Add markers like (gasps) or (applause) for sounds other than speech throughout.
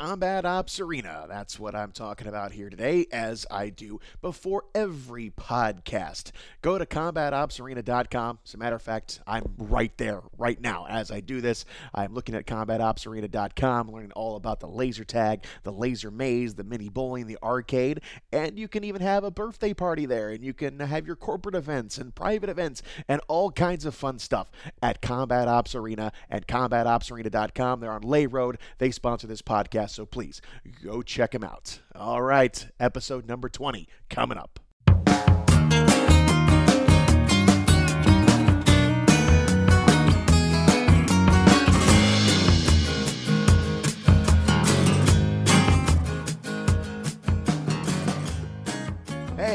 Combat Ops Arena. That's what I'm talking about here today, as I do before every podcast. Go to combatopsarena.com. As a matter of fact, I'm right there right now as I do this. I'm looking at combatopsarena.com, learning all about the laser tag, the laser maze, the mini bowling, the arcade, and you can even have a birthday party there, and you can have your corporate events and private events and all kinds of fun stuff at Combat Ops Arena and combatopsarena.com. They're on Lay Road. They sponsor this podcast, so please go check them out. All right, episode number 20 coming up.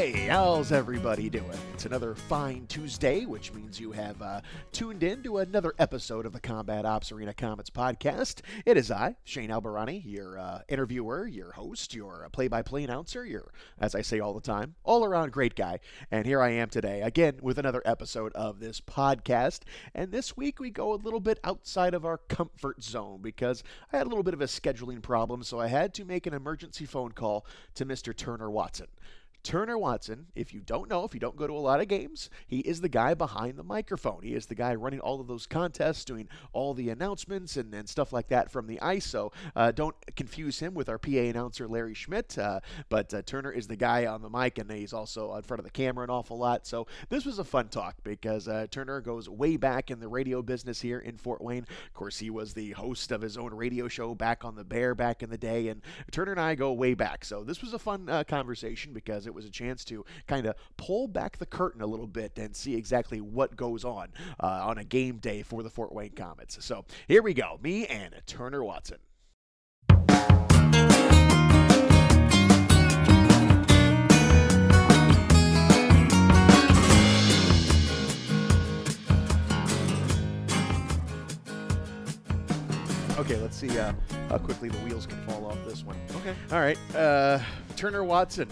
Hey, how's everybody doing? It's another fine Tuesday, which means you have uh, tuned in to another episode of the Combat Ops Arena Komets podcast. It is I, Shane Albarani, your uh, interviewer, your host, your play by play announcer, your, as I say all the time, all around great guy. And here I am today, again, with another episode of this podcast. And this week we go a little bit outside of our comfort zone because I had a little bit of a scheduling problem, so I had to make an emergency phone call to Mr. Turner Watson. Turner Watson, if you don't know, if you don't go to a lot of games, he is the guy behind the microphone. He is the guy running all of those contests, doing all the announcements and, and stuff like that from the ice. So uh, don't confuse him with our PA announcer, Larry Schmidt. Uh, but uh, Turner is the guy on the mic, and he's also in front of the camera an awful lot. So this was a fun talk because uh, Turner goes way back in the radio business here in Fort Wayne. Of course, he was the host of his own radio show back on the Bear back in the day, and Turner and I go way back. So this was a fun uh, conversation because it was a chance to kind of pull back the curtain a little bit and see exactly what goes on uh, on a game day for the Fort Wayne Komets. So here we go, me and Turner Watson. Okay, let's see uh, how quickly the wheels can fall off this one. Okay. All right, uh, Turner Watson,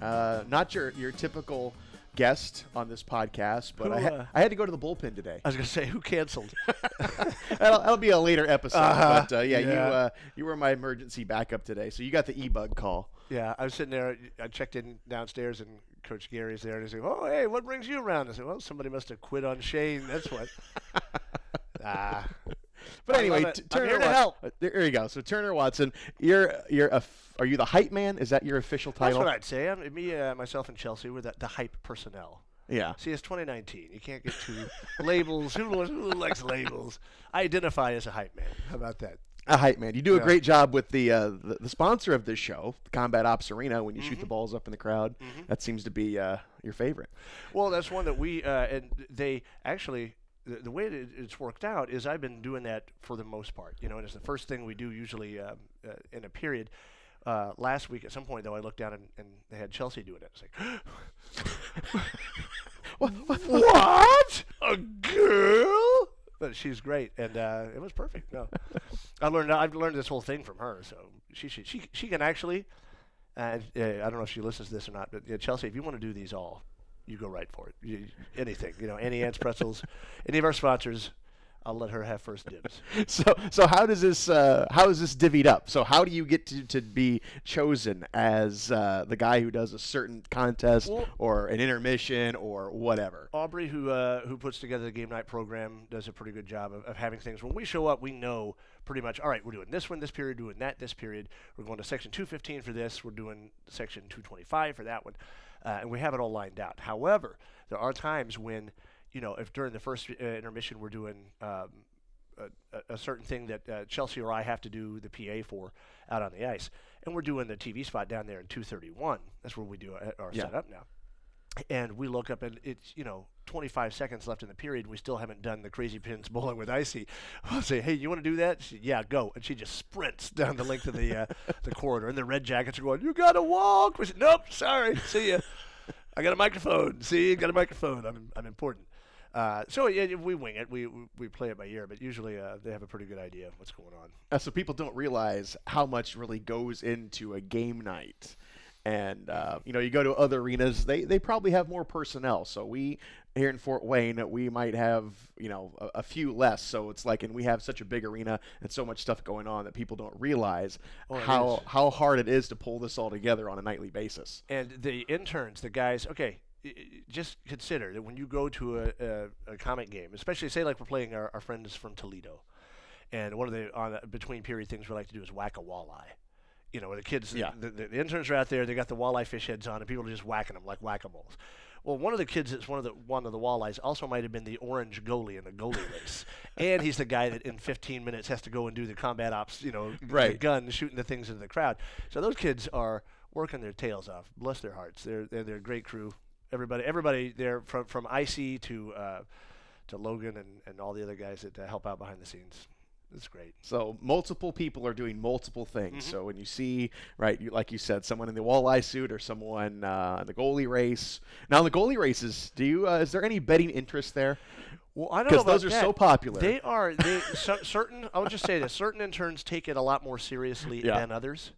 uh, not your your typical guest on this podcast, but Who, I, ha- uh, I had to go to the bullpen today. I was gonna say who canceled? (laughs) that'll, that'll be a later episode, Uh-huh. but uh, yeah, you uh, you were my emergency backup today, so you got the e-bug call. yeah, I was sitting there. I checked in downstairs, and Coach Gary's there, and he's like, "Oh, hey, what brings you around?" I said, "Well, somebody must have quit on Shane. That's what." (laughs) ah, But anyway, love it. T- I'm Turner uh, There you go. So Turner Watson, you're you're a f- are you the hype man? Is that your official title? that's what I'd say. I'm, me, uh, myself, and Chelsea were the, the hype personnel. yeah. See, it's 2019. You can't get too (laughs) labels. Who, who likes labels? I identify as a hype man. How about that? A hype man. You do a Yeah. great job with the, uh, the the sponsor of this show, the Combat Ops Arena. When you shoot the Mm-hmm. balls up in the crowd, that seems to be uh, your favorite. Well, that's one that we uh, and they actually the, the way that it's worked out is I've been doing that for the most part. You know, and it's the first thing we do usually um, uh, in a period. Uh, last week, at some point though, I looked down and, and they had Chelsea doing it. It's like, (gasps) (gasps) What? what? A girl? But she's great, and uh, it was perfect. No, I learned I've learned this whole thing from her. So she she she, she can actually. And uh, I don't know if she listens to this or not, but yeah, Chelsea, if you want to do these all, you go right for it. You, anything, you know, Auntie Anne's pretzels, (laughs) any of our sponsors, I'll let her have first dibs. (laughs) So so how does this uh, how is this divvied up? So how do you get to, to be chosen as uh, the guy who does a certain contest Well- or an intermission or whatever? Aubrey, who uh, who puts together the game night program, does a pretty good job of, of having things. When we show up, we know pretty much. All right, we're doing this one this period, doing that this period. We're going to section 215 for this. We're doing section 225 for that one, uh, and we have it all lined out. However, there are times when, you know, if during the first uh, intermission we're doing. Um, a, a- certain thing that uh, Chelsea or I have to do the PA for out on the ice, and we're doing the TV spot down there in 231. That's where we do our, our Yeah. setup now and we look up and it's you know 25 seconds left in the period and we still haven't done the crazy pins (laughs) bowling with icy i'll say hey you want to do that she, yeah go and she just sprints (laughs) down the length of the uh, (laughs) the corridor and the red jackets are going you gotta walk we said nope sorry see ya i got a microphone see got a microphone i'm, I'm important uh, so yeah, we wing it. We, we we play it by ear, but usually uh, they have a pretty good idea of what's going on. Uh, so people don't realize how much really goes into a game night. And uh, you know, you go to other arenas, they they probably have more personnel. So we here in Fort Wayne, we might have you know a, a few less. So it's like, and we have such a big arena and so much stuff going on that people don't realize Oh, how how hard it is to pull this all together on a nightly basis. And the interns, the guys, okay, just consider that when you go to a, a, a Komet game, especially say like we're playing our, our friends from Toledo, and one of the on the between period things we like to do is whack a walleye. You know, the kids, Yeah. the, the, the interns are out there, they got the walleye fish heads on, and people are just whacking them like whack-a-moles. Well, one of the kids that's one of the one of the walleyes also might have been the orange goalie in the goalie race, (laughs) and he's the guy that in 15 minutes has to go and do the combat ops, you know, the Right. gun shooting the things into the crowd. So those kids are working their tails off. Bless their hearts. They're they're, they're a great crew. Everybody everybody there from from Icy to uh, to Logan and, and all the other guys that uh, help out behind the scenes. It's great. So multiple people are doing multiple things. Mm-hmm. So when you see, right, you, like you said, someone in the walleye suit or someone uh, in the goalie race. Now, in the goalie races, do you uh, is there any betting interest there? Well, I don't know Because those are so popular. They are (laughs) they cer- certain. I'll just say this: certain interns take it a lot more seriously Yeah. than others,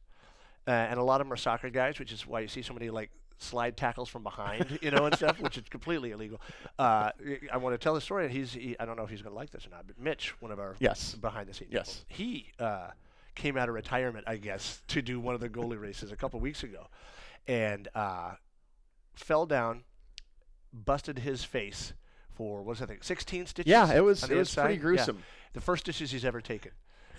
uh, and a lot of them are soccer guys, which is why you see so many like slide tackles from behind, you know, and stuff, which is completely illegal. Uh, I- want to tell the story, and he's he, I don't know if he's going to like this or not, but Mitch, one of our Yes. behind the scenes, Yes. people, he uh, came out of retirement, I guess, to do one of the goalie races a couple weeks ago, and uh, fell down, busted his face for what was I think 16 stitches. Yeah, it was, it was pretty inside? Yeah. gruesome. The first stitches he's ever taken.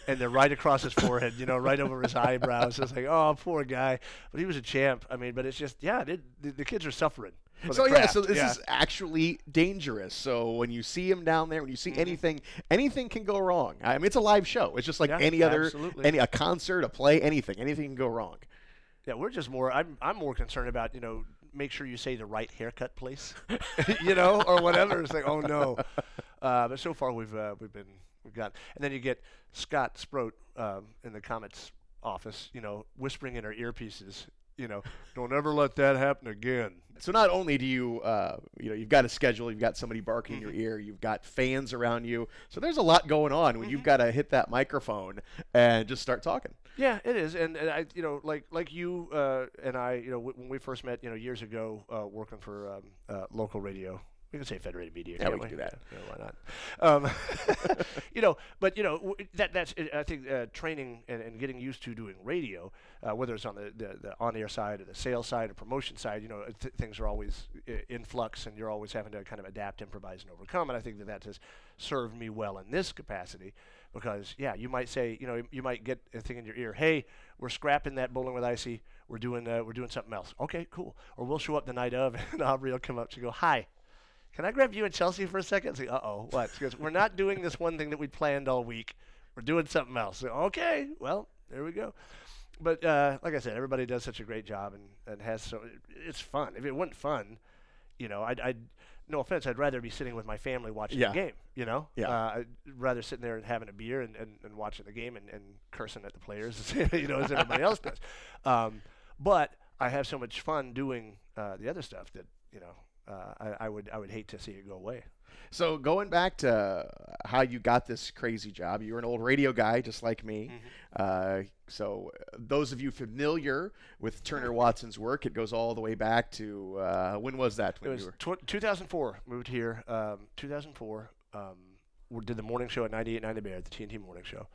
And they're right across his forehead, you know, right over his eyebrows. It's like, oh, poor guy. But he was a champ. I mean, but it's just, yeah, it, the, the kids are suffering. So yeah, so this Yeah. is actually dangerous. So when you see him down there, when you see Mm-hmm. anything, anything can go wrong. I mean, it's a live show. It's just like Yeah, any other, absolutely. any a concert, a play, anything, anything can go wrong. Yeah, we're just more. I'm I'm more concerned about you know make sure you say the right haircut place, (laughs) (laughs) you know, or whatever. It's like oh no, uh, but so far we've uh, we've been we've got, and then you get Scott Sproat um, in the Komets office, you know, whispering in our earpieces, you know, don't ever let that happen again. So not only do you, uh, you know, you've got a schedule, you've got somebody barking Mm-hmm. in your ear, you've got fans around you. So there's a lot going on when Mm-hmm. you've got to hit that microphone and just start talking. Yeah, it is, and, and I, you know, like like you uh, and I, you know, w- when we first met, you know, years ago, uh, working for um, uh, local radio. We can say Federated Media. Yeah, we can do that. Yeah, why not? Um, (laughs) you know, but you know that that's I think uh, training and, and getting used to doing radio, uh, whether it's on the, the, the on-air side or the sales side or promotion side, you know, th- things are always in flux, and you're always having to kind of adapt, improvise, and overcome. And I think that that has served me well in this capacity because yeah, you might say, you know, you might get a thing in your ear, hey, we're scrapping that bowling with icy, we're doing uh, we're doing something else. Okay, cool. Or we'll show up the night of, (laughs) and Aubrey will come up to go, hi. Can I grab you and Chelsea for a second? Say, uh oh, what? She goes, We're not doing this one thing that we planned all week. We're doing something else. So, okay, well, there we go. But uh, like I said, everybody does such a great job and, and has so it's fun. If it wasn't fun, you know, I'd, I'd no offense, I'd rather be sitting with my family watching Yeah. the game. You know, Yeah. uh, I'd rather sitting there and having a beer and, and, and watching the game and, and cursing at the players, (laughs) you know, as everybody else does. Um, but I have so much fun doing uh, the other stuff that you know uh, I, I would I would hate to see it go away. So going back to how you got this crazy job, you were an old radio guy just like me. Mm-hmm. Uh, so uh, those of you familiar with Turner Watson's work, it goes all the way back to uh, when was that? It When you was were tw- 2004. Moved here. Um, 2004. Um, we did the morning show at 98.9 The Bear, the TNT morning show.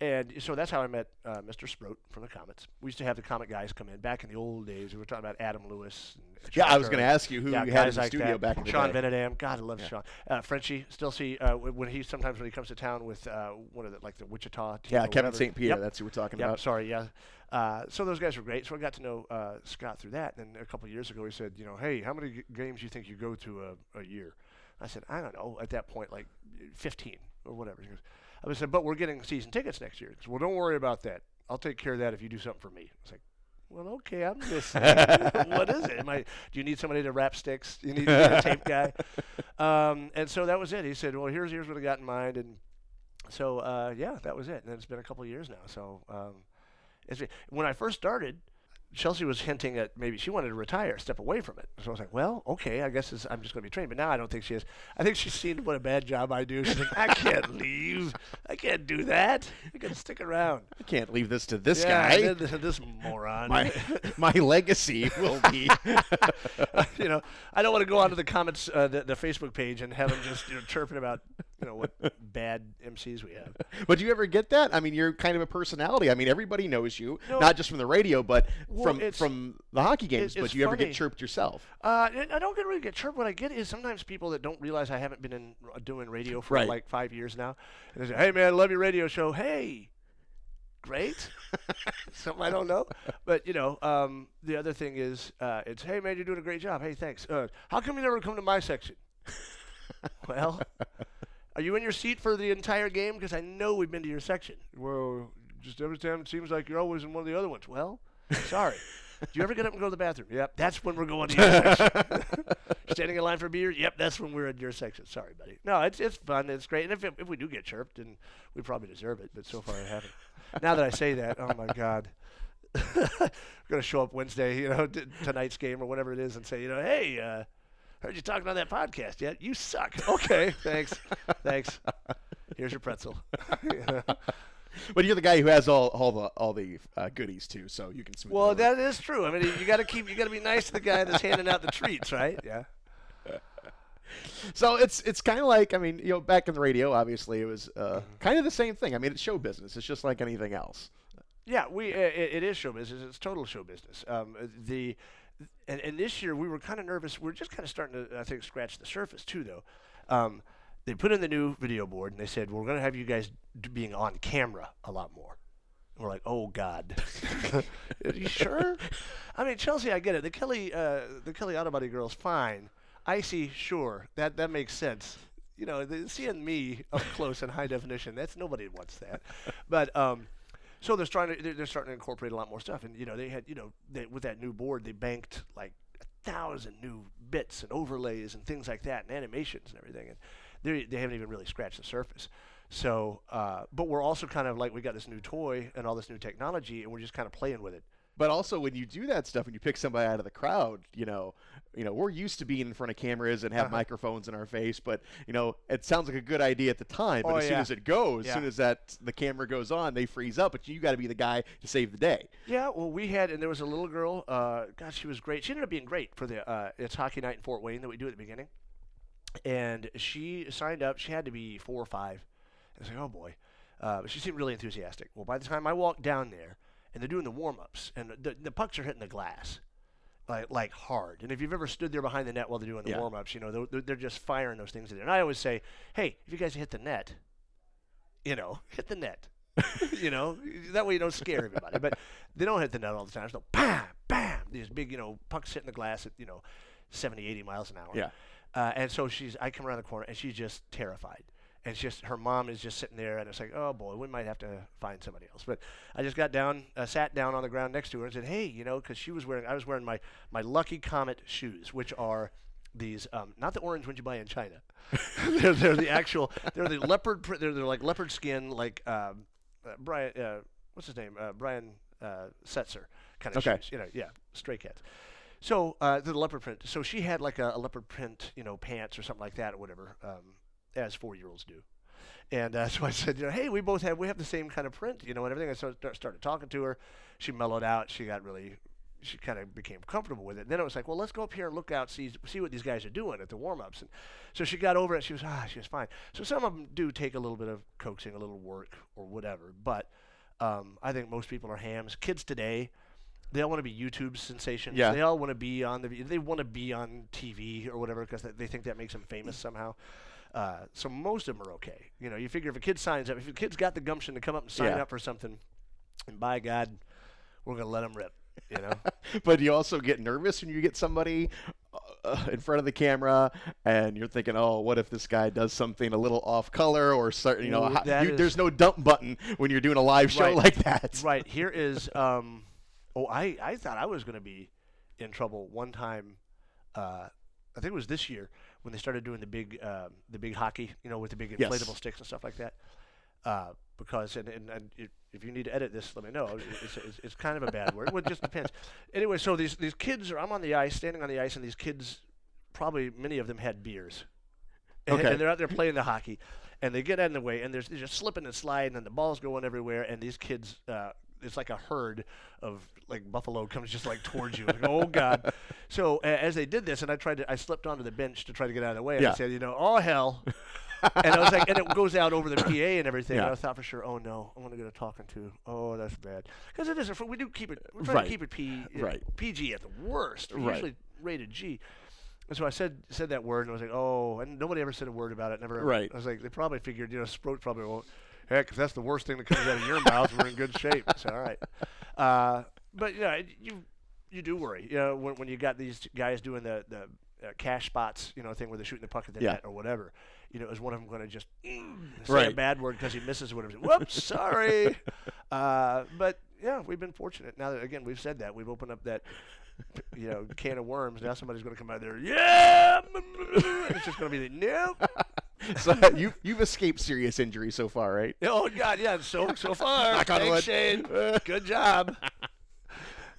And so that's how I met uh, Mr. Sproat from the Komets. We used to have the Komet guys come in back in the old days. We were talking about Adam Lewis. And yeah, I was going to ask you who Yeah, you had in the like studio that. back in the Sean day. Venedam. God, I love Yeah. Sean. Uh, Frenchie, still see uh, when he sometimes when he comes to town with uh, one of the like the Wichita team. Yeah, Kevin. St. Pierre. Yep. That's who we're talking Yep, about. sorry, yeah. Uh, so those guys were great. So I got to know uh, Scott through that. And a couple of years ago, he said, you know, hey, how many g- games do you think you go to a, a year? I said, I don't know. At that point, like 15 or whatever. He goes, I said, but we're getting season tickets next year. Goes, well, don't worry about that. I'll take care of that if you do something for me. I was like, well, okay, I'm just. what is it? Am I, do you need somebody to wrap sticks? You need, you need a tape guy? (laughs) Um, and so that was it. He said, well, here's here's what I got in mind. And so uh, yeah, that was it. And it's been a couple of years now. So um, it's, when I first started, Chelsea was hinting at maybe she wanted to retire, step away from it. So I was like, well, okay, I guess it's, I'm just going to be trained. But now I don't think she is. I think she's seen what a bad job I do. She's like, I can't (laughs) leave. I can't do that. I got to stick around. I can't leave this to this yeah, guy. This, this moron. moron. my my legacy will be. (laughs) you know, I don't want to go onto the Komets, uh, the, the Facebook page, and have them just you know, chirping about you know what bad MCs we have. (laughs) but do you ever get that? I mean, you're kind of a personality. I mean, everybody knows you, No. not just from the radio, but Well, from from the hockey games. it's but do you ever get chirped yourself? Uh, I don't get really get chirped. What I get is sometimes people that don't realize I haven't been in uh, doing radio for Right. like five years now, and they say, "Hey man, I love your radio show." Hey, great. (laughs) (laughs) Something I don't know, but you know, um, the other thing is, uh, it's, "Hey man, you're doing a great job." Hey, thanks. Uh, how come you never come to my section? well, are you in your seat for the entire game? Because I know we've been to your section. Well, just every time it seems like you're always in one of the other ones. Well, sorry. (laughs) Do you ever get up and go to the bathroom? Yep, that's when we're going to your (laughs) section. (laughs) Standing in line for beer? Yep, that's when we're in your section. Sorry, buddy. No, it's it's fun. It's great. And if, if we do get chirped, then we probably deserve it. But so far, I haven't. Now that I say that, oh my God. we're going to show up Wednesday, you know, t- tonight's game or whatever it is, and say, you know, hey, uh, heard you talking on that podcast yet? You suck. (laughs) Okay, thanks. thanks. Here's your pretzel. (laughs) But you're the guy who has all all the all the uh, goodies too, so you can smooth. Well, that is true. I mean, you got to keep, you got to be nice to the guy that's handing out the treats, right? Yeah. (laughs) So it's it's kind of like I mean you know back in the radio obviously it was uh, Mm-hmm. kind of the same thing. I mean it's show business. It's just like anything else. Yeah, we it, it is show business. It's total show business. Um, the and, and this year we were kind of nervous. We are just kind of starting to I think scratch the surface too, though. Um, they put in the new video board and they said we're going to have you guys d- being on camera a lot more. And we're like, oh God, (laughs) are you sure? I mean, Chelsea, I get it. The Kelly uh, the Kelly Auto Body girl's fine. Icy, sure, that that makes sense. You know, the, seeing me up close in high definition, that's nobody wants that. But um, so they're trying to they're, they're starting to incorporate a lot more stuff, and you know they had you know they, with that new board they banked like a thousand new bits and overlays and things like that and animations and everything, and they they haven't even really scratched the surface. So, uh, but we're also kind of like we got this new toy and all this new technology, and we're just kind of playing with it. But also when you do that stuff and you pick somebody out of the crowd, you know, you know we're used to being in front of cameras and have Uh-huh. microphones in our face, but you know it sounds like a good idea at the time. But Oh, as soon as it goes, as soon as that the camera goes on, they freeze up. But you got to be the guy to save the day. Yeah, well, we had, and there was a little girl. Uh, gosh, she was great. She ended up being great for the uh, it's hockey night in Fort Wayne that we do at the beginning. And she signed up. She had to be four or five. I was like, oh boy, uh, but she seemed really enthusiastic. Well, by the time I walked down there, and they're doing the warm ups, and the, the pucks are hitting the glass. Like, like hard. And if you've ever stood there behind the net while they're doing the Yeah. warm ups, you know, they're, they're- just firing those things in there. And I always say, hey, if you guys hit the net, you know, (laughs) hit the net. (laughs) you know, that way you don't scare everybody. But (laughs) they don't hit the net all the time. So bam, bam, these big, you know, pucks hitting the glass at, you know, 70, 80 miles an hour. Yeah. Uh, and so she's, I come around the corner and she's just terrified. And it's just, her mom is just sitting there and it's like, oh boy, we might have to find somebody else. But I just got down, uh, sat down on the ground next to her and said, hey, you know, because she was wearing, I was wearing my, my Lucky Komet shoes, which are these, um, not the orange ones you buy in China. (laughs) they're, they're the actual, they're the leopard, pr- they're, they're like leopard skin, like um, uh, Brian, uh, what's his name? Uh, Brian uh, Setzer kind of Okay. shoes. You know, yeah, stray cats. So uh, the leopard print. So she had like a, a leopard print, you know, pants or something like that or whatever, um, as four year olds do. And uh, (laughs) so I said, you know, hey, we both have we have the same kind of print, you know, and everything. I started, started talking to her. She mellowed out. She got really, she kind of became comfortable with it. And then it was like, well, let's go up here and look out, see see what these guys are doing at the warm ups. And so she got over it. She was ah, she was fine. So some of them do take a little bit of coaxing, a little work or whatever. But um, I think most people are hams. Kids today, they all want to be YouTube sensations. Yeah. They all want to be on the. They want to be on TV or whatever because they, they think that makes them famous somehow. Uh, so most of them are okay. You know, you figure if a kid signs up, if a kid's got the gumption to come up and sign Yeah. up for something, and by God, we're gonna let them rip. You know. (laughs) but you also get nervous when you get somebody uh, in front of the camera and you're thinking, oh, what if this guy does something a little off color or certain, you know, you, is- there's no dump button when you're doing a live show Right. like that. (laughs) right here is um oh i i thought i was going to be in trouble one time uh i think it was this year when they started doing the big um the big hockey you know with the big Yes. inflatable sticks and stuff like that. Uh because and, and, and if- if you need to edit this let me know. It's, it's, it's kind of a bad word. Well, it just depends. Anyway so these these kids are i'm on the ice standing on the ice and these kids probably many of them had beers. (laughs) And, Okay. and they're out there playing the hockey, and they get out in the way, and there's they're just slipping and sliding, and the ball's going everywhere, and these kids, uh, it's like a herd of like buffalo comes just like towards you. Like, oh God! So uh, as they did this, and I tried to, I slipped onto the bench to try to get out of the way. And Yeah. I said, you know, oh hell. and I was like, and it goes out over the PA and everything. And Yeah. I thought for sure, oh no, I'm gonna get a talking to. Oh, that's bad. Because it is. a- We do keep it. We're trying Right. to keep it P, Right. PG at the worst. We're Right. Usually rated G. And so I said said that word, and I was like, oh, and nobody ever said a word about it. Never. Right. I was like, they probably figured, you know, Sproat probably won't. Heck, if that's the worst thing that comes out of your mouth, we're in good shape. So all right. Uh, but yeah, you you do worry, you know, when, when you got these guys doing the the uh, cash spots, you know, thing where they're shooting the puck at the Yeah. net or whatever. You know, is one of them going to just mm, say a bad word because he misses whatever? Whoops, sorry. (laughs) Uh, but yeah, we've been fortunate. Now that again we've said that we've opened up that you know can of worms. Now somebody's going to come out there. Yeah, (laughs) it's just going to be the nope. (laughs) so (laughs) you you've escaped serious injury so far, right? Oh God, yeah. So so far, (laughs) Knock on thanks, wood. Shane. Good job.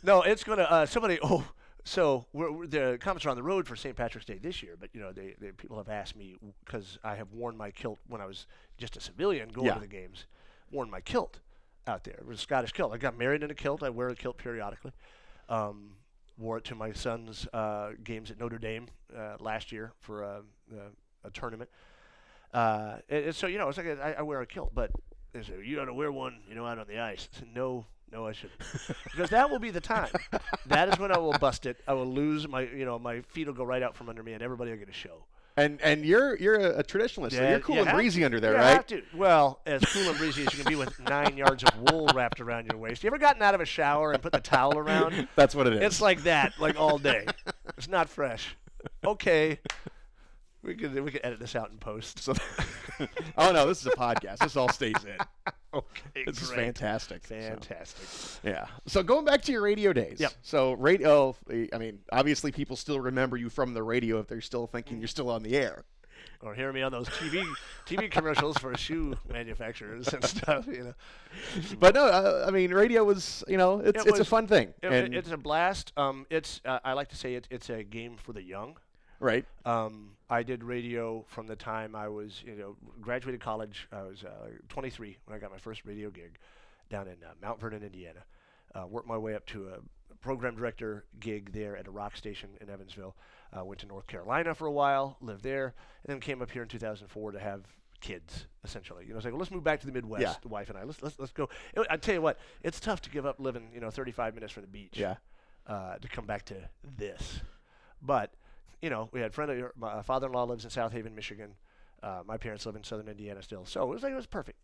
no, it's gonna. Uh, somebody. Oh, so we're, we're, the Komets are on the road for St. Patrick's Day this year, but you know, they, they people have asked me because I have worn my kilt when I was just a civilian going Yeah. to the games. Worn my kilt out there. It was a Scottish kilt. I got married in a kilt. I wear a kilt periodically. Um, wore it to my son's uh, games at Notre Dame uh, last year for a, a, a tournament. Uh, and, and so you know, it's like a, I, I wear a kilt, but they say you got to wear one, you know, out on the ice. I said, no, no, I shouldn't, because that will be the time. (laughs) that is when I will bust it. I will lose my, you know, my feet will go right out from under me, and everybody will get a show. And and you're you're a, a traditionalist, so you're cool you and breezy to. under there, right? have to. Well, as cool and breezy as you can be with (laughs) nine yards of wool wrapped around your waist. You ever gotten out of a shower and put the towel around? (laughs) That's what it is. It's like that, like all day. It's not fresh. Okay. We could we could edit this out in post. So, (laughs) oh no, this is a podcast. This all stays in. (laughs) Okay, This is great. fantastic. so. Fantastic. Yeah. So going back to your radio days. Yep. So radio, I mean, obviously people still remember you from the radio if they're still thinking you're still on the air. Or hear me on those TV (laughs) TV commercials for shoe manufacturers and stuff. You know, But no, uh, I mean, radio was, you know, it's It it's a fun thing. It- and, it's a blast. Um, it's uh, I like to say it, it's a game for the young. right. Um, I did radio from the time I was, you know, graduated college. I was uh, 23 when I got my first radio gig down in uh, Mount Vernon, Indiana. Uh, worked my way up to a program director gig there at a rock station in Evansville. Uh, went to North Carolina for a while, lived there, and then came up here in 2004 to have kids. Essentially, you know, it's like, well, let's move back to the Midwest. Yeah. The wife and I. Let's let's let's go. I tell you what, it's tough to give up living, you know, 35 minutes from the beach Yeah. uh, to come back to this. But you know, we had friend of my father-in-law lives in South Haven, Michigan. Uh, my parents live in Southern Indiana still, so it was like it was perfect.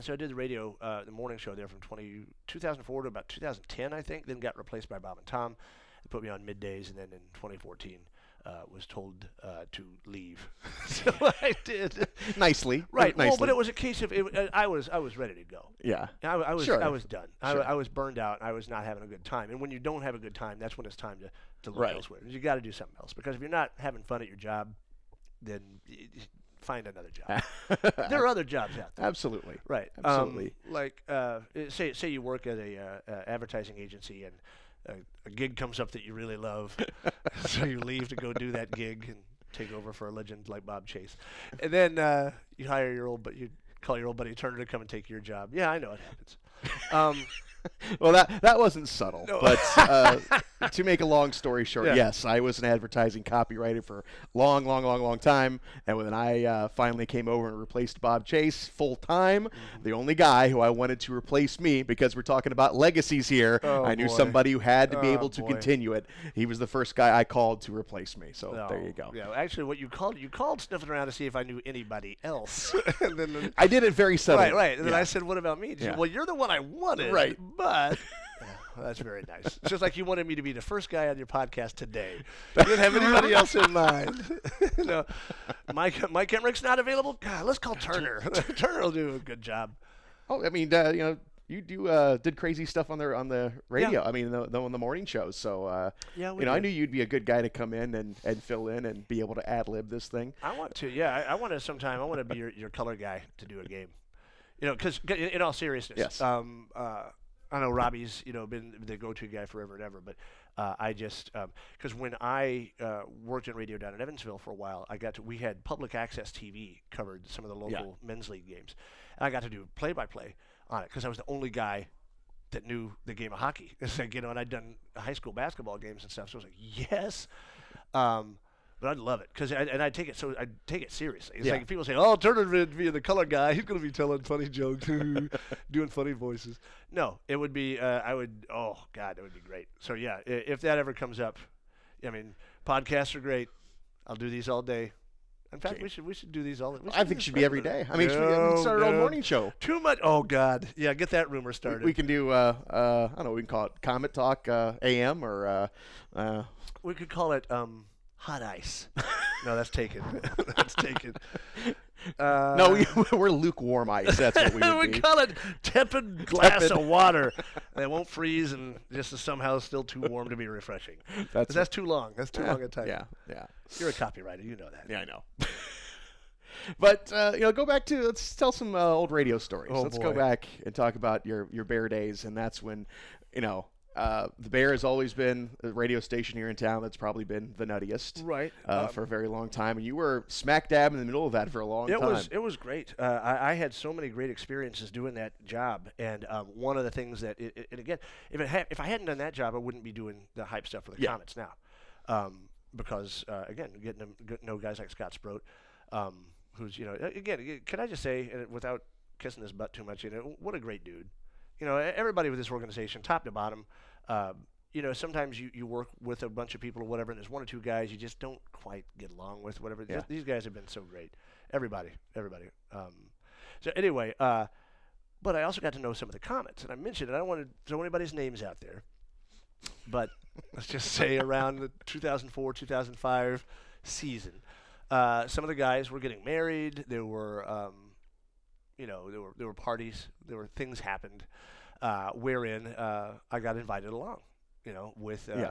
So I did the radio, uh, the morning show there from 20, 2004 to about 2010, I think. Then got replaced by Bob and Tom. They put me on middays, and then in 2014 uh, was told uh, to leave. (laughs) so (laughs) I did. Nicely. (laughs) Right. Nicely. Well, but it was a case of it, uh, I was I was ready to go. Yeah. I, I was Sure. I was done. I, Sure. I was burned out. I was not having a good time. And when you don't have a good time, that's when it's time to, to look Right. elsewhere. You got to do something else because if you're not having fun at your job, then find another job. there are other jobs out there. Absolutely. Right. Absolutely. Um, like uh, uh, say say you work at a uh, uh, advertising agency and uh, a gig comes up that you really love, (laughs) (laughs) so you leave to go do that gig and take over for a legend like Bob Chase, and then uh, you hire your old but you call your old buddy Turner to come and take your job. Yeah, I know it happens. (laughs) Um, (laughs) Well, that that wasn't subtle, No. but uh, (laughs) to make a long story short, Yeah. yes, I was an advertising copywriter for a long, long, long, long time, and when I uh, finally came over and replaced Bob Chase full time, Mm-hmm. the only guy who I wanted to replace me, because we're talking about legacies here, Oh, I knew boy. somebody who had to be Oh, able to boy. continue it. He was the first guy I called to replace me. So there you go. Yeah, actually, what you called you called sniffing around to see if I knew anybody else. (laughs) and then, I did it very subtly. right, right. And then Yeah. I said, "What about me?" Said, well, you're the one I wanted, Right. But (laughs) (laughs) Yeah, that's very nice. It's just like you wanted me to be the first guy on your podcast today. You didn't have anybody else in mind. (laughs) no, Mike Mike Emmerich's not available. God, let's call Turner. Turner will do a good job. Oh, I mean, uh, you know, you do uh, did crazy stuff on the on the radio. Yeah. I mean, the, the on the morning shows. So, uh, Yeah, you know, I knew you'd be a good guy to come in and, and fill in and be able to ad lib this thing. I want to. Yeah, I, I want to sometime. I want to be your, your color guy to do a game. You know, because in, in all seriousness, Yes. Um, uh, I know Robbie's you know been the go-to guy forever and ever, but uh, I just because when I uh, worked in radio down in Evansville for a while, I got to we had public access TV covered some of the local men's league games, and I got to do play-by-play on it because I was the only guy that knew the game of hockey. (laughs) It's like you know, and I'd done high school basketball games and stuff, so I was like, yes. Um, but I'd love it because and I take it so I take it seriously. It's Yeah. like people say, "Oh, Turner would be the color guy. He's going to be telling funny jokes, (laughs) doing funny voices." No, it would be. Uh, I would. Oh God, it would be great. So yeah, if that ever comes up, I mean, podcasts are great. I'll do these all day. In fact, we should we should do these all. We I think it should be every day. I mean, we, we No, start our own morning show. Too much. Oh God, yeah. Get that rumor started. We can do, uh, uh, I don't know, we can call it Komet Talk uh, AM or, uh, uh, We could call it um, hot ice. (laughs) no, that's taken. (laughs) that's taken. Uh, (laughs) no, we, we're lukewarm ice. That's what we would we be. call it tepid glass Tepid. of water that won't freeze and just is somehow still too warm to be refreshing. That's, That's too long. That's too yeah, long a time. Yeah, yeah. You're a copywriter. You know that. Yeah, I know. but uh, you know, go back to let's tell some uh, old radio stories. Oh, let's go back and talk about your your Bear days, and that's when, you know, uh, the Bear has always been a radio station here in town that's probably been the nuttiest. Right. Uh, Um, for a very long time, and you were smack dab in the middle of that for a long It time. was it was great. Uh, I, I had so many great experiences doing that job, and um, one of the things that, it, it- and again, if it ha- if I hadn't done that job, I wouldn't be doing the hype stuff for the Yeah. Komets now, um, because uh, again, getting get, know guys like Scott Sproat, um, who's you know again, can I just say without kissing his butt too much, you know, what a great dude. You know, everybody with this organization, top to bottom. Uh, you know, sometimes you, you work with a bunch of people or whatever, and there's one or two guys you just don't quite get along with, whatever. Yeah. Just- these guys have been so great. Everybody, everybody. Um, so anyway, uh, but I also got to know some of the Komets, and I mentioned it. I don't want to throw anybody's names out there, but (laughs) let's just say around the 2004 2005 season, uh, some of the guys were getting married. There were, um, you know, there were there were parties. There were things happened, uh, wherein uh, I got invited along. You know, with uh, Yeah.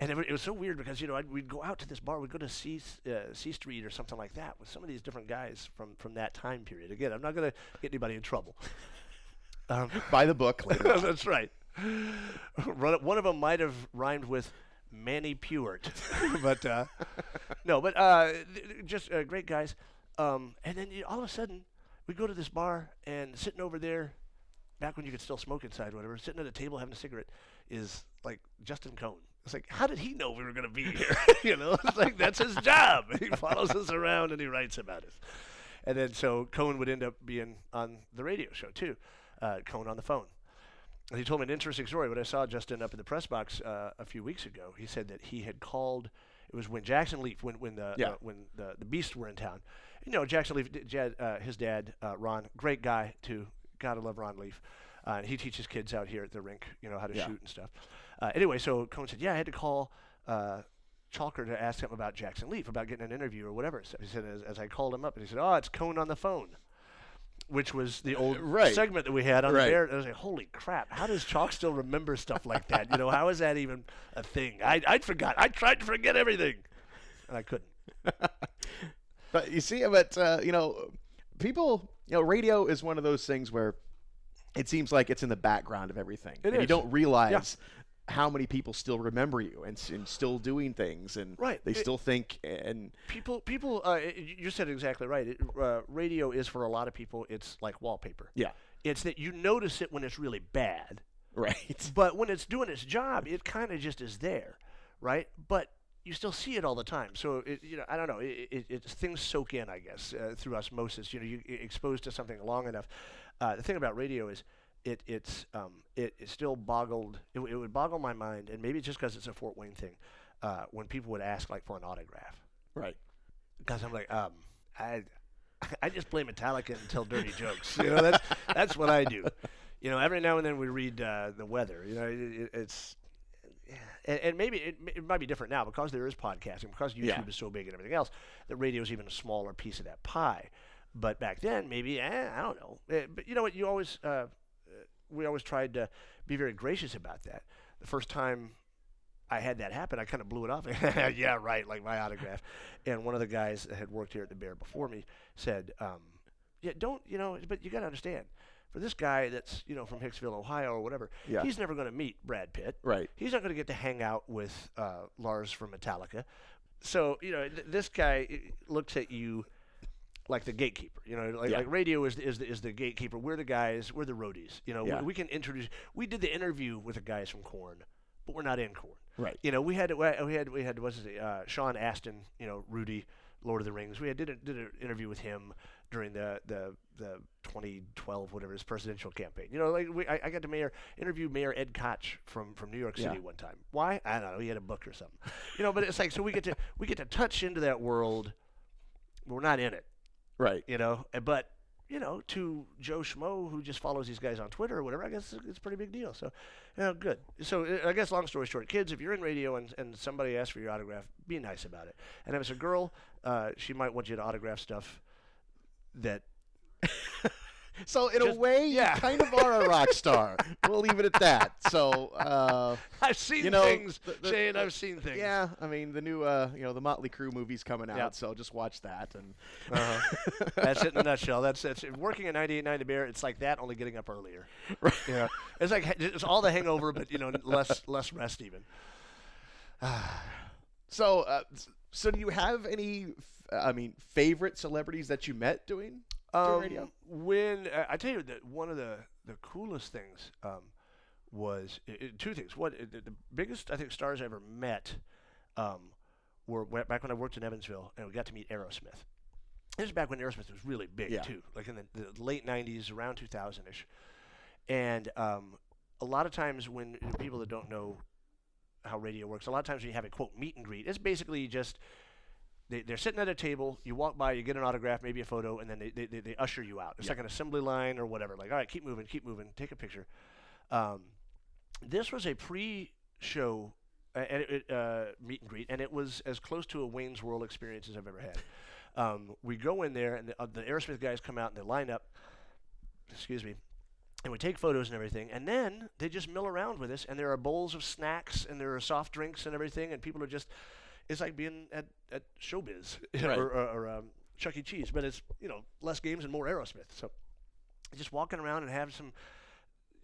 and it, it was so weird because you know I'd, we'd go out to this bar, we'd go to C uh, C Street or something like that with some of these different guys from from that time period. Again, I'm not going to get anybody in trouble. (laughs) Um, by the book. (laughs) That's right. (laughs) One of them might have rhymed with Manny Pewart, but uh, no, but uh, th- just uh, great guys. Um, and then you, all of a sudden, we go to this bar and sitting over there, back when you could still smoke inside, whatever, sitting at a table having a cigarette, is like Justin Cohn. It's like, how did he know we were going to be here? (laughs) you know, it's like that's his job. (laughs) He follows us around and he writes about us. And then so Cohn would end up being on the radio show too. Uh, Cohn on the phone. And he told me an interesting story. When I saw Justin up in the press box uh, a few weeks ago, he said that he had called. It was when Jackson Leaf, when when the Yeah. uh, when the the Beasts were in town. You know, Jackson Leaf, Jad, uh, his dad, uh, Ron, great guy too. Gotta love Ron Leaf. Uh, and he teaches kids out here at the rink, you know, how to Yeah. shoot and stuff. Uh, anyway, so Cohn said, "Yeah, I had to call uh, Chalker to ask him about Jackson Leaf, about getting an interview or whatever." So he said, as, as I called him up, and he said, "Oh, it's Cohn on the phone." Which was the old right. segment that we had on Right. the. I was like, "Holy crap! How does Chalk still remember stuff like that? You know, how is that even a thing?" I I'd forgot. I tried to forget everything, and I couldn't. (laughs) But you see, but uh, you know, people, you know, radio is one of those things where it seems like it's in the background of everything, It and you don't realize how many people still remember you and, and still doing things, and Right. they It- still think and People, people, uh, you said exactly right. It, uh, radio is for a lot of people. It's like wallpaper. yeah, It's that you notice it when it's really bad, right, but when it's doing its job, it kind of just is there, right? But you still see it all the time. So it, you know, I don't know. It, it, it's things soak in, I guess, uh, through osmosis. You know, you exposed to something long enough. Uh, the thing about radio is. It, it's um, it, it still boggled it, it would boggle my mind and maybe it's just because it's a Fort Wayne thing uh, when people would ask like for an autograph right. because I'm like, um, I, (laughs) I just play Metallica and tell dirty (laughs) jokes. You know, that's that's what I do. You know, every now and then we read uh, the weather. You know, it, it, it's. And, and maybe it, it might be different now because there is podcasting, because YouTube Yeah. is so big and everything else. The radio is even a smaller piece of that pie. But back then, maybe eh, I don't know. Eh, but you know what? You always uh, we always tried to be very gracious about that. The first time I had that happen, I kind of blew it off. (laughs) yeah, right, like my autograph. And one of the guys that had worked here at the Bear before me said, um, "Yeah, don't you know? But you got to understand, for this guy that's you know from Hicksville, Ohio, or whatever, Yeah. he's never going to meet Brad Pitt. Right. He's not going to get to hang out with uh, Lars from Metallica. So you know, th- this guy looks at you like the gatekeeper. You know, like, Yeah. like radio is the, is the, is the gatekeeper. We're the guys. We're the roadies. You know, Yeah. we, we can introduce. We did the interview with the guys from Korn, but we're not in Korn. Right. You know, we had we had we had what's his uh, Sean Astin. You know, Rudy, Lord of the Rings. We had did a, did an interview with him during the the the 2012 whatever his presidential campaign. You know, like we, I, I got to mayor interview Mayor Ed Koch from from New York City Yeah. one time. Why? I don't know. He had a book or something. You know, but it's like so we get to we get to touch into that world. We're not in it Right. you know. But you know, to Joe Schmo who just follows these guys on Twitter or whatever, I guess it's, it's a pretty big deal. So, you know, good. So uh, I guess long story short, kids, if you're in radio and, and somebody asks for your autograph, be nice about it. And if it's a girl, uh, she might want you to autograph stuff that (laughs) So in a way, yeah. you kind of are a rock star. (laughs) we'll leave it at that. So uh, (laughs) I've seen You know, things. the- the- Shane, I've seen things. yeah, I mean the new uh, you know the Motley Crue movie's coming out, Yep. so just watch that and Uh-huh. That's it in a nutshell. That's that's it. working at 98.9 The Bear. It's like that, only getting up earlier. Right. Know, it's like it's all the hangover, but you know, less less rest even. (sighs) So, uh, so do you have any? I mean, favorite celebrities that you met doing doing Um, radio? When uh, I tell you that one of the the coolest things um, was i i two things. One, i- the, the biggest I think stars I ever met um, were wh- back when I worked in Evansville, and we got to meet Aerosmith. This is back when Aerosmith was really big Yeah. too, like in the, the late '90s, around 2000ish. And um, a lot of times when people that don't know how radio works, a lot of times when you have a quote meet and greet, it's basically just they, they're sitting at a table. You walk by, you get an autograph, maybe a photo, and then they, they, they, they usher you out. It's Yeah. like an assembly line or whatever. Like, all right, keep moving, keep moving, take a picture. Um, this was a pre-show uh, it, uh, meet and greet, and it was as close to a Wayne's World experience as I've ever had. Um, we go in there, and the, uh, the Aerosmith guys come out and they line up. Excuse me. And we take photos and everything, and then they just mill around with us, and there are bowls of snacks, and there are soft drinks and everything, and people are just it's like being at, at showbiz (laughs) Right. or, or, or um, Chuck E. Cheese, but it's you know less games and more Aerosmith. So just walking around and have some.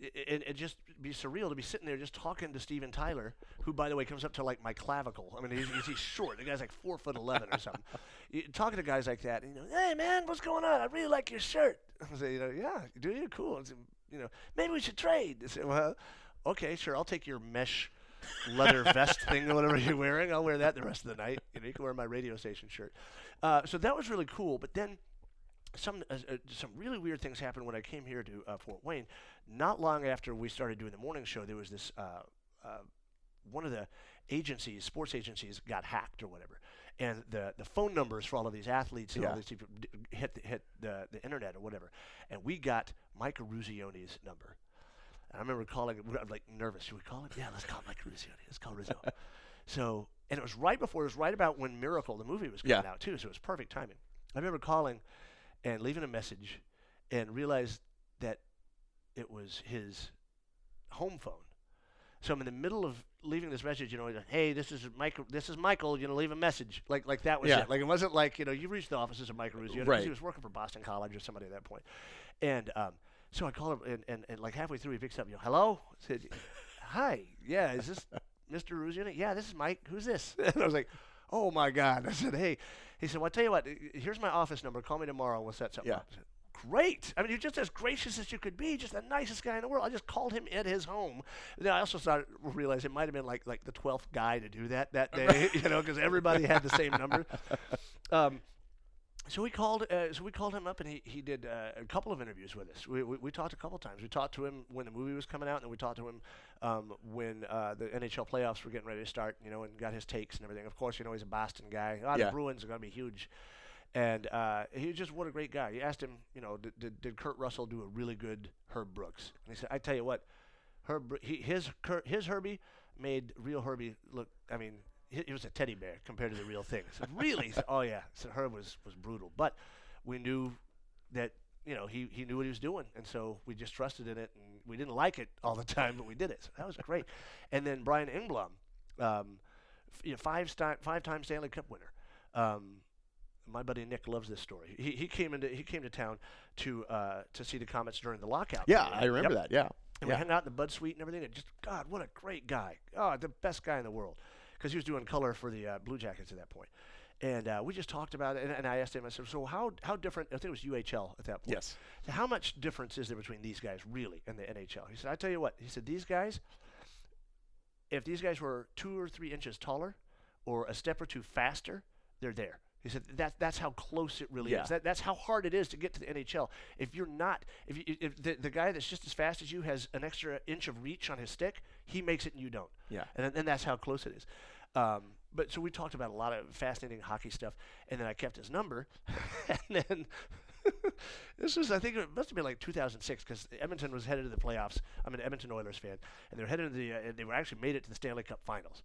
It, it, it just be surreal to be sitting there just talking to Steven Tyler, who by the way comes up to like my clavicle. I mean, he's, he's, he's short. The guy's like four foot eleven or something. (laughs) You, talking to guys like that, and, you know, hey man, what's going on? I really like your shirt. (laughs) I say, you know, yeah, do you? Cool. Say, you know, maybe we should trade. I say, well, okay, sure. I'll take your mesh leather vest thing or whatever (laughs) you're wearing. I'll wear that the rest of the night. You know, you can wear my radio station shirt. Uh, so that was really cool. But then some uh, uh, some really weird things happened when I came here to uh, Fort Wayne. Not long after we started doing the morning show, there was this uh, uh, one of the agencies, sports agencies, got hacked or whatever, and the the phone numbers for all of these athletes and all these people d- hit the, hit the the internet or whatever, and we got Mike Ruzione's number. And I remember calling him, I'm like nervous. Should we call him? Yeah, let's call Mike Ruzione. Let's call Rizzo. (laughs) so, and it was right before, it was right about when Miracle, the movie, was coming Yeah. out too. So it was perfect timing. I remember calling and leaving a message and realized that it was his home phone. So I'm in the middle of leaving this message, you know, like, hey, this is Michael. This is Michael. You know, leave a message. Like, like that was Yeah. it. Like it wasn't like you know, you reached the offices of Michael Ruzio because Right. he was working for Boston College or somebody at that point. And um, so I called him, and, and, and like halfway through, he picks up, you know, hello. I said, hi, yeah, is this (laughs) Mr. Ruzio? Yeah, this is Mike. Who's this? (laughs) And I was like, oh my God. I said, hey. He said, well, I tell you what, here's my office number. Call me tomorrow and we'll set something Yeah. up. Said, Great. I mean, you're just as gracious as you could be. Just the nicest guy in the world. I just called him at his home. Then I also started realized it might have been like like the twelfth guy to do that that (laughs) day. you know, because everybody had the same number. Um, so we called. Uh, so we called him up, and he he did uh, a couple of interviews with us. We, we we talked a couple times. We talked to him when the movie was coming out, and we talked to him um, when uh, the NHL playoffs were getting ready to start. You know, and got his takes and everything. Of course, you know he's a Boston guy. Ah, Yeah. the Bruins are going to be huge. And uh, he was just what a great guy. You asked him, you know, did, did, did Kurt Russell do a really good Herb Brooks? And he said, I tell you what, Herb, he, his Kurt, his Herbie made real Herbie look. I mean, he was a teddy bear compared to the real thing. So really, oh yeah, so Herb was was brutal. But we knew that you know he he knew what he was doing, and so we just trusted in it, and we didn't like it all the time, but we did it. So that was great. and then Brian Engblom, um, f- you know, five sti- five time Stanley Cup winner. Um, my buddy Nick loves this story. He, he came into he came to town to uh, to see the Komets during the lockout. Yeah, period. I remember Yep. that. Yeah. And we Yeah. hung out in the Bud Suite and everything. And just God, what a great guy! Oh, the best guy in the world. Because he was doing color for the uh, Blue Jackets at that point. and uh, we just talked about it. And, and I asked him, I said, "So how how different? I think it was UHL at that point. Yes. So how much difference is there between these guys really and the NHL?" He said, "I tell you what." He said, "These guys, if these guys were two or three inches taller, or a step or two faster, they're there." He said that that's how close it really Yeah. is. That, that's how hard it is to get to the NHL. If you're not, if, you, if the, the guy that's just as fast as you has an extra inch of reach on his stick, he makes it and you don't. Yeah. And, and that's how close it is. Um, but so we talked about a lot of fascinating hockey stuff, and then I kept his number, (laughs) and then (laughs) this was I think it must have been like 2006 because Edmonton was headed to the playoffs. I'm an Edmonton Oilers fan, and they were headed to the uh, they were actually made it to the Stanley Cup Finals,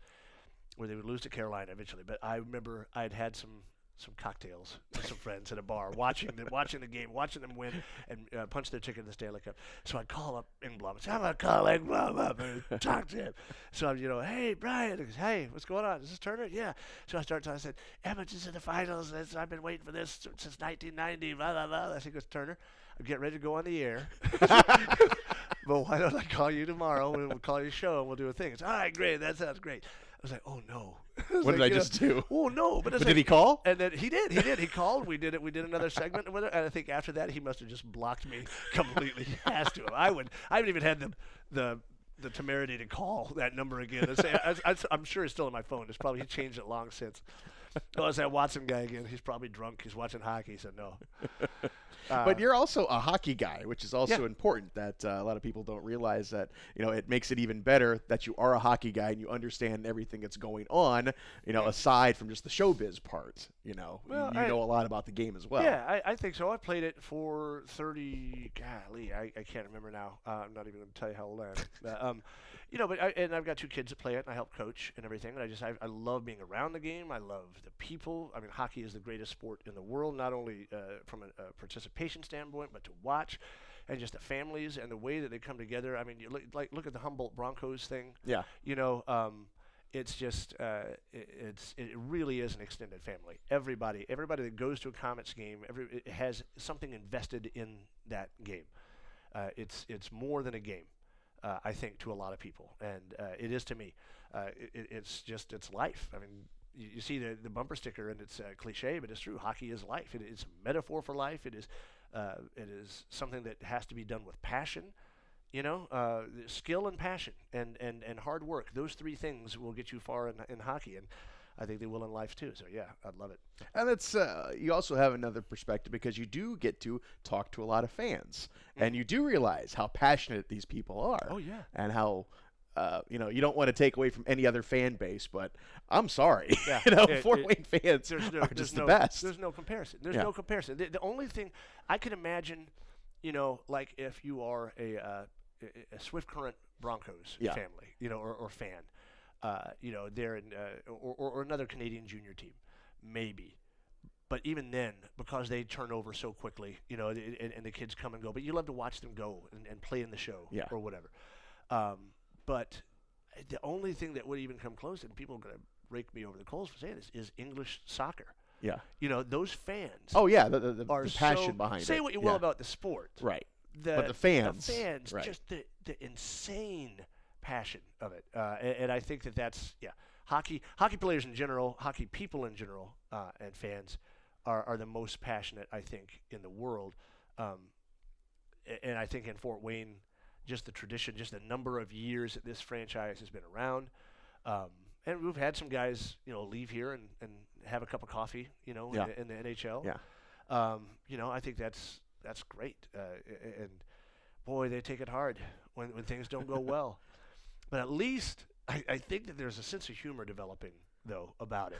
where they would lose to Carolina eventually. But I remember I had had some some cocktails with some friends at a bar, watching them, watching the game, watching them win, and uh, punch their ticket in the Stanley Cup. So I call up Engblom and say, "I'm gonna call Engblom up and talk to him." So I'm, you know, hey Brian, goes, hey, what's going on? Is this Turner? Yeah. So I start talking. I said, Edmonton's in the finals. I've been waiting for this since 1990. Blah blah blah. I think it's Turner. I'm getting ready to go on the air. (laughs) but why don't I call you tomorrow? and We'll call your show and we'll do a thing. It's all right, great. That sounds great. I was like, oh no. (laughs) What did I just do? Oh no! But, But like- did he call? and then he did. He did. He called. We did it. We did another segment. And I think after that, he must have just blocked me (laughs) completely. He has to. I would. I haven't even had the the the temerity to call that number again. I, I'm sure it's still in my phone. It's probably he changed it long since. Oh, it's that Watson guy again. He's probably drunk. He's watching hockey. He said no. (laughs) but you're also a hockey guy, which is also Yeah. important. That uh, a lot of people don't realize that you know it makes it even better that you are a hockey guy and you understand everything that's going on. You know, aside from just the showbiz part. You know, you- Well, you I- know a lot about the game as well. Yeah, I, I think so. I played it for 30, golly, I, I can't remember now. Uh, I'm not even going to tell you how old I am. (laughs) But, um, you know, but I, and I've got two kids that play it, and I help coach and everything. And I just, I, I love being around the game. I love the people. I mean, hockey is the greatest sport in the world, not only uh, from a, a participation standpoint, but to watch. And just the families and the way that they come together. I mean, you look like look at the Humboldt Broncos thing. Yeah. You know, um, it's just uh, it, it's it really is an extended family. Everybody, everybody that goes to a Komets game, every it has something invested in that game. Uh, it's it's more than a game, uh, I think, to a lot of people, and uh, it is to me. Uh, it, it's just it's life. I mean, you, you see the the bumper sticker, and it's uh, cliche, but it's true. Hockey is life. It is a metaphor for life. It is it is something that has to be done with passion you know, uh, skill and passion and, and, and hard work. Those three things will get you far in, in hockey, and I think they will in life too. So yeah, I'd love it. And it's uh, you also have another perspective because you do get to talk to a lot of fans, and you do realize how passionate these people are. Mm-hmm. Oh, yeah. and how. Uh, you know, you don't want to take away from any other fan base, but I'm sorry. (laughs) Yeah, you know, it- Fort it- Wayne fans There's no, are there's just no, the best. There's no comparison. There's Yeah. no comparison. The, the only thing I can imagine, you know, like if you are a, uh, a- a Swift Current Broncos Yeah. family, you know, or, or fan, uh, you know, they're in, uh, or, or, or another Canadian junior team, maybe. But even then, because they turn over so quickly, you know, th- and, and the kids come and go, but you love to watch them go and, and play in the show Yeah. or whatever. Um, but the only thing that would even come close, and people are going to rake me over the coals for saying this, is English soccer. yeah. You know, those fans Oh yeah, the, the, the, passion so, behind it. Say what you yeah. will about the sport, right. the, But the fans, the fans, right. just the the insane passion of it, uh, and, and I think that that's yeah, hockey hockey players in general, hockey people in general, uh, and fans are are the most passionate I think in the world, um, and I think in Fort Wayne, just the tradition, just the number of years that this franchise has been around. Um, and we've had some guys, you know, leave here and, and have a cup of coffee, you know, Yeah. in, the, in the NHL Yeah. um, you know, I think that's that's great. Uh, and boy, they take it hard when, when things don't go (laughs) well. But at least I, I think that there's a sense of humor developing though about it.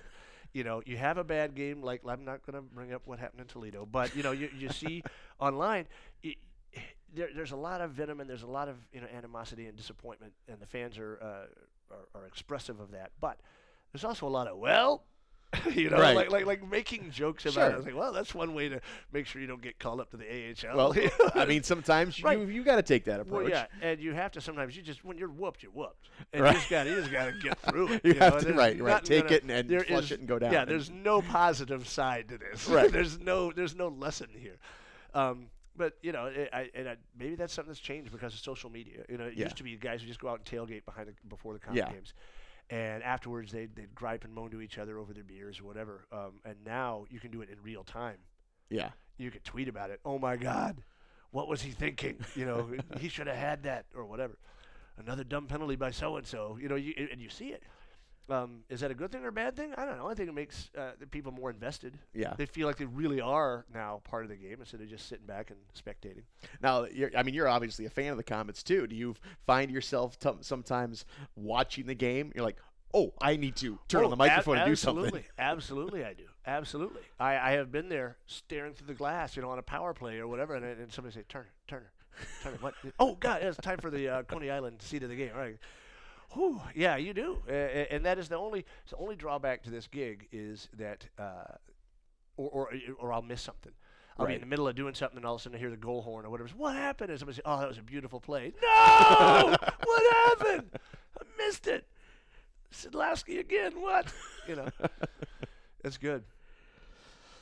You know, you have a bad game, like I'm not going to bring up what happened in Toledo, but you know, you, you see (laughs) online, y there, there's a lot of venom and there's a lot of you know animosity and disappointment, and the fans are uh, are, are expressive of that. But there's also a lot of well, (laughs) you know, Right. like like like making jokes about Sure. it. I was like, well, that's one way to make sure you don't get called up to the AHL. Well, (laughs) I mean, sometimes Right. you you got to take that approach. Well, yeah, and you have to sometimes. You just when you're whooped, you're whooped, and Right. you just got to you just got to get (laughs) through it. You know, have and to- right, right. Take gonna- it and there flush is- it and go down. Yeah, there's no positive side to this. Right. there's no there's no lesson here. Um, but you know, it, I, and I, maybe that's something that's changed because of social media. You know, it Yeah. used to be guys who just go out and tailgate behind the, before the Yeah. games, and afterwards they'd, they'd gripe and moan to each other over their beers or whatever. Um, and now you can do it in real time. Yeah. You could tweet about it. Oh my God, what was he thinking? You know, (laughs) he should have had that or whatever. Another dumb penalty by so and so. You know, you, and you see it. Um, is that a good thing or a bad thing? I don't know. I think it makes uh, the people more invested. Yeah. They feel like they really are now part of the game instead of just sitting back and spectating. Now, you're, I mean, you're obviously a fan of the Komets too. Do you find yourself t- sometimes watching the game? You're like, oh, I need to turn Oh, on the microphone ab- and do absolutely. something. Absolutely, absolutely, I do. Absolutely. I, I have been there staring through the glass, you know, on a power play or whatever, and, and somebody say, Turner, Turner, Turner, what? (laughs) oh, God, it's time for the uh, Coney Island seat of the game. All right. Whew, yeah, you do, uh, and that is the only the only drawback to this gig is that, uh, or, or or I'll miss something. I'll be in the middle of doing something, and all of a sudden I hear the goal horn or whatever. What happened? And somebody say, "Oh, that was a beautiful play." No, (laughs) what happened? I missed it. Sidlowski again. What? You know, (laughs) it's good.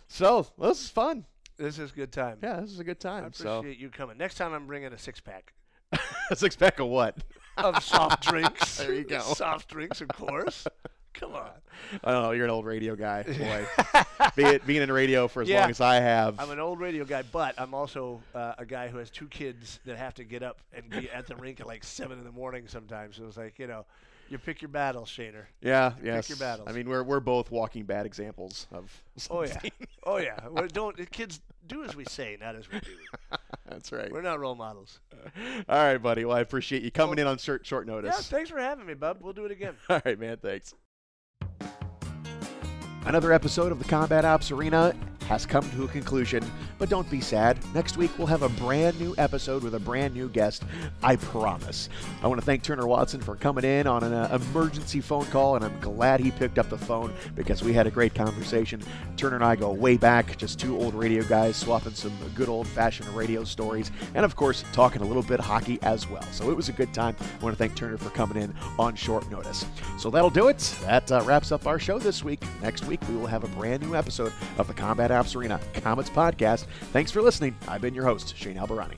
So well, this is fun. This is a good time. Yeah, this is a good I time. So appreciate you coming. Next time, I'm bringing a six pack (laughs) a six pack of what? Of soft drinks. (laughs) There you go. Soft drinks, of course. Come on. I don't know. You're an old radio guy, (laughs) boy. Be it, being in radio for as Yeah. long as I have. I'm an old radio guy, but I'm also uh, a guy who has two kids that have to get up and be at the rink at like seven in the morning sometimes. So it's like you know, you pick your battles, Shaner. yeah, pick yes. Pick your battles. I mean, we're we're both walking bad examples of. Oh yeah, oh yeah. Well, don't kids do as we say, not as we do. (laughs) That's right. We're not role models. (laughs) All right, buddy. Well, I appreciate you coming in on short short Yeah, notice. thanks for having me, bub. We'll do it again. (laughs) All right, man. Thanks. Another episode of the Combat Ops Arena has come to a conclusion, but don't be sad. Next week we'll have a brand new episode with a brand new guest, I promise. I want to thank Turner Watson for coming in on an uh, emergency phone call, and I'm glad he picked up the phone because we had a great conversation. Turner and I go way back, just two old radio guys swapping some good old fashioned radio stories, and of course, talking a little bit hockey as well. So it was a good time. I want to thank Turner for coming in on short notice. So that'll do it. That uh, wraps up our show this week. Next week, we will have a brand new episode of the Combat Ops Arena Komets podcast. Thanks for listening. I've been your host, Shane Albarani.